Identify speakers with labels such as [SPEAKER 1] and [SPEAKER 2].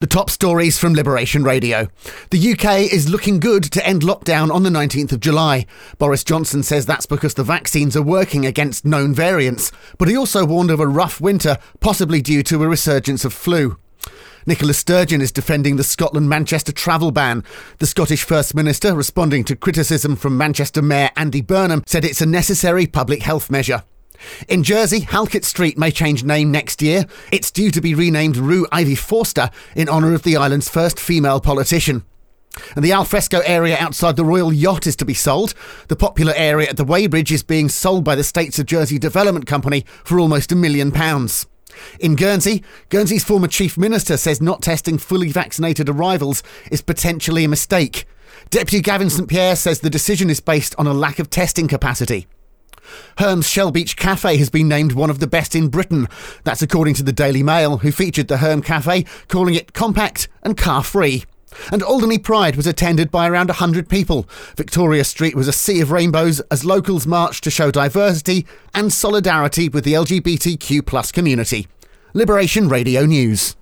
[SPEAKER 1] The top stories from Liberation Radio. The UK is looking good to end lockdown on the 19th of July. Boris Johnson says that's because the vaccines are working against known variants, but he also warned of a rough winter, possibly due to a resurgence of flu. Nicola Sturgeon is defending the Scotland Manchester travel ban. The Scottish First Minister, responding to criticism from Manchester Mayor Andy Burnham, said it's a necessary public health measure. In Jersey, Halkett Street may change name next year. It's due to be renamed Rue Ivy Forster in honour of the island's first female politician. And the alfresco area outside the Royal Yacht is to be sold. The popular area at the Weighbridge is being sold by the States of Jersey Development Company for almost a million pounds. In Guernsey, Guernsey's former chief minister says not testing fully vaccinated arrivals is potentially a mistake. Deputy Gavin St Pierre says the decision is based on a lack of testing capacity. Herm's Shell Beach Cafe has been named one of the best in Britain. That's according to the Daily Mail, who featured the Herm Cafe, calling it compact and car free. And Alderney Pride was attended by around 100 people. Victoria Street was a sea of rainbows as locals marched to show diversity and solidarity with the LGBTQ community. Liberation Radio News.